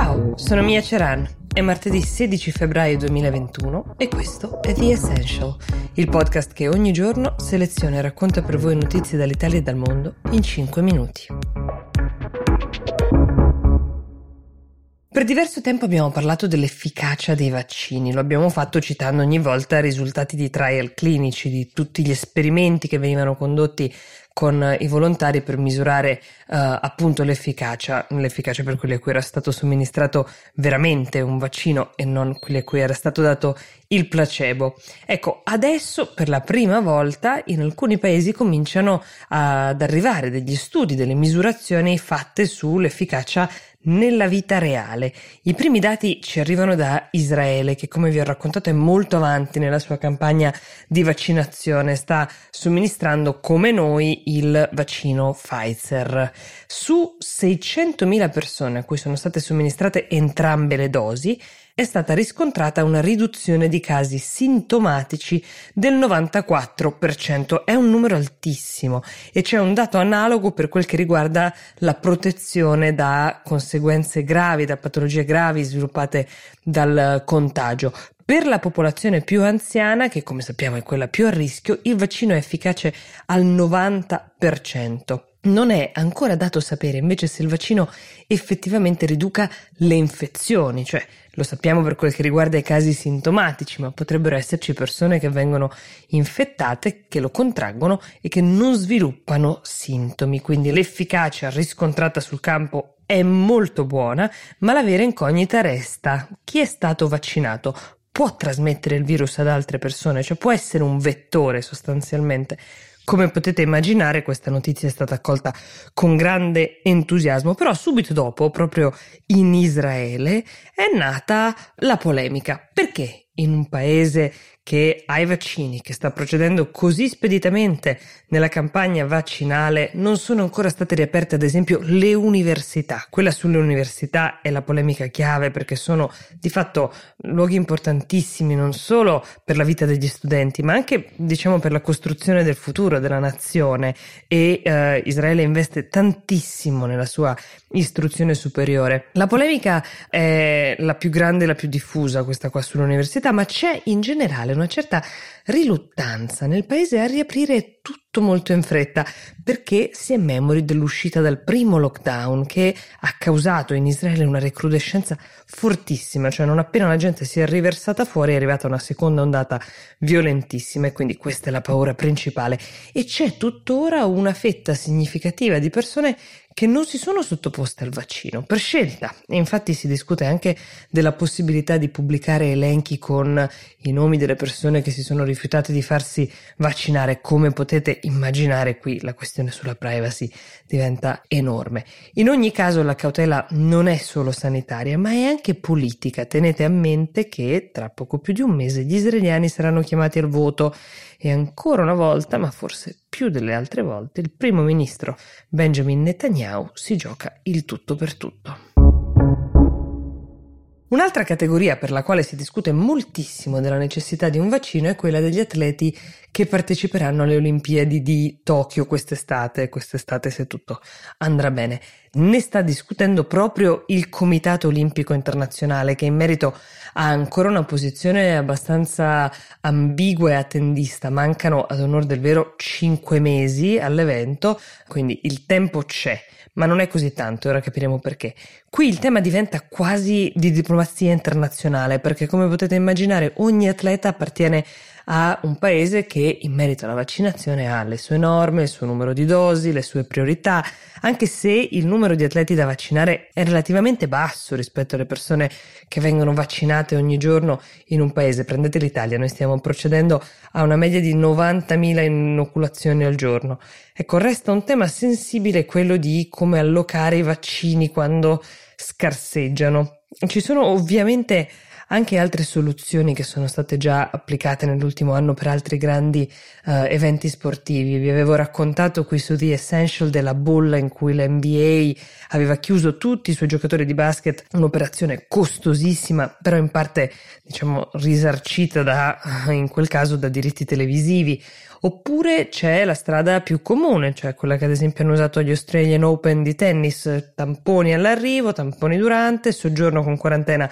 Ciao, sono Mia Ceran. È martedì 16 febbraio 2021 e questo è The Essential, il podcast che ogni giorno seleziona e racconta per voi notizie dall'Italia e dal mondo in 5 minuti. Per diverso tempo abbiamo parlato dell'efficacia dei vaccini, lo abbiamo fatto citando ogni volta risultati di trial clinici, di tutti gli esperimenti che venivano condotti con i volontari per misurare uh, appunto l'efficacia, l'efficacia per quelli a cui era stato somministrato veramente un vaccino e non quelli a cui era stato dato il placebo. Ecco, adesso per la prima volta in alcuni paesi cominciano ad arrivare degli studi, delle misurazioni fatte sull'efficacia nella vita reale. I primi dati ci arrivano da Israele, che come vi ho raccontato è molto avanti nella sua campagna di vaccinazione, sta somministrando come noi il vaccino Pfizer. Su 600.000 persone a cui sono state somministrate entrambe le dosi, è stata riscontrata una riduzione di casi sintomatici del 94%. È un numero altissimo e c'è un dato analogo per quel che riguarda la protezione da conseguenze gravi, da patologie gravi sviluppate dal contagio. Per la popolazione più anziana, che come sappiamo è quella più a rischio, il vaccino è efficace al 90%. Non è ancora dato sapere invece se il vaccino effettivamente riduca le infezioni, cioè lo sappiamo per quel che riguarda i casi sintomatici, ma potrebbero esserci persone che vengono infettate, che lo contraggono e che non sviluppano sintomi, quindi l'efficacia riscontrata sul campo è molto buona, ma la vera incognita resta. Chi è stato vaccinato può trasmettere il virus ad altre persone, cioè può essere un vettore sostanzialmente. Come potete immaginare, questa notizia è stata accolta con grande entusiasmo, però subito dopo, proprio in Israele, è nata la polemica. Perché in un paese che ha i vaccini, che sta procedendo così speditamente nella campagna vaccinale, non sono ancora state riaperte ad esempio le università. Quella sulle università è la polemica chiave perché sono di fatto luoghi importantissimi non solo per la vita degli studenti, ma anche diciamo per la costruzione del futuro della nazione e eh, Israele investe tantissimo nella sua istruzione superiore. La polemica è la più grande e la più diffusa, questa qua sull'università, ma c'è in generale una certa riluttanza nel paese a riaprire tutto molto in fretta perché si è memori dell'uscita dal primo lockdown che ha causato in Israele una recrudescenza fortissima, cioè non appena la gente si è riversata fuori è arrivata una seconda ondata violentissima e quindi questa è la paura principale e c'è tuttora una fetta significativa di persone che non si sono sottoposte al vaccino per scelta. E infatti si discute anche della possibilità di pubblicare elenchi con i nomi delle persone che si sono rifiutate di farsi vaccinare. Come potete immaginare qui la questione sulla privacy diventa enorme. In ogni caso la cautela non è solo sanitaria, ma è anche politica. Tenete a mente che tra poco più di un mese gli israeliani saranno chiamati al voto e ancora una volta, ma forse più delle altre volte, il primo ministro Benjamin Netanyahu si gioca il tutto per tutto. Un'altra categoria per la quale si discute moltissimo della necessità di un vaccino è quella degli atleti che parteciperanno alle Olimpiadi di Tokyo quest'estate, quest'estate se tutto andrà bene. Ne sta discutendo proprio il Comitato Olimpico Internazionale che in merito ha ancora una posizione abbastanza ambigua e attendista. Mancano ad onore del vero cinque mesi all'evento, quindi il tempo c'è ma non è così tanto, ora capiremo perché. Qui il tema diventa quasi di diplomazia internazionale, perché come potete immaginare ogni atleta appartiene a un paese che in merito alla vaccinazione ha le sue norme, il suo numero di dosi, le sue priorità, anche se il numero di atleti da vaccinare è relativamente basso rispetto alle persone che vengono vaccinate ogni giorno in un paese. Prendete l'Italia, noi stiamo procedendo a una media di 90.000 inoculazioni al giorno. Ecco, resta un tema sensibile quello di come allocare i vaccini quando scarseggiano. Ci sono ovviamente anche altre soluzioni che sono state già applicate nell'ultimo anno per altri grandi uh, eventi sportivi. Vi avevo raccontato qui su The Essential della bolla in cui l'NBA aveva chiuso tutti i suoi giocatori di basket, un'operazione costosissima, però in parte diciamo risarcita da, in quel caso da diritti televisivi. Oppure c'è la strada più comune, cioè quella che ad esempio hanno usato gli Australian Open di tennis, tamponi all'arrivo, tamponi durante, soggiorno con quarantena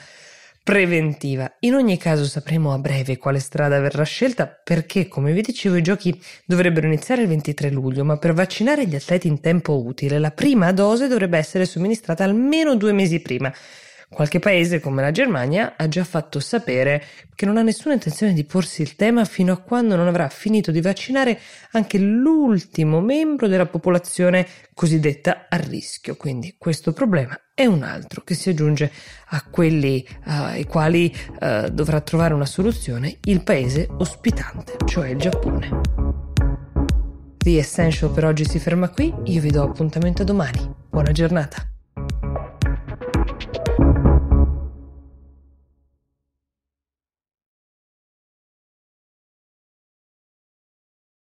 preventiva. In ogni caso sapremo a breve quale strada verrà scelta perché, come vi dicevo, i giochi dovrebbero iniziare il 23 luglio, ma per vaccinare gli atleti in tempo utile la prima dose dovrebbe essere somministrata almeno due mesi prima. Qualche paese come la Germania ha già fatto sapere che non ha nessuna intenzione di porsi il tema fino a quando non avrà finito di vaccinare anche l'ultimo membro della popolazione cosiddetta a rischio. Quindi questo problema è un altro che si aggiunge a quelli uh, ai quali uh, dovrà trovare una soluzione il paese ospitante, cioè il Giappone. The Essential per oggi si ferma qui, io vi do appuntamento domani. Buona giornata.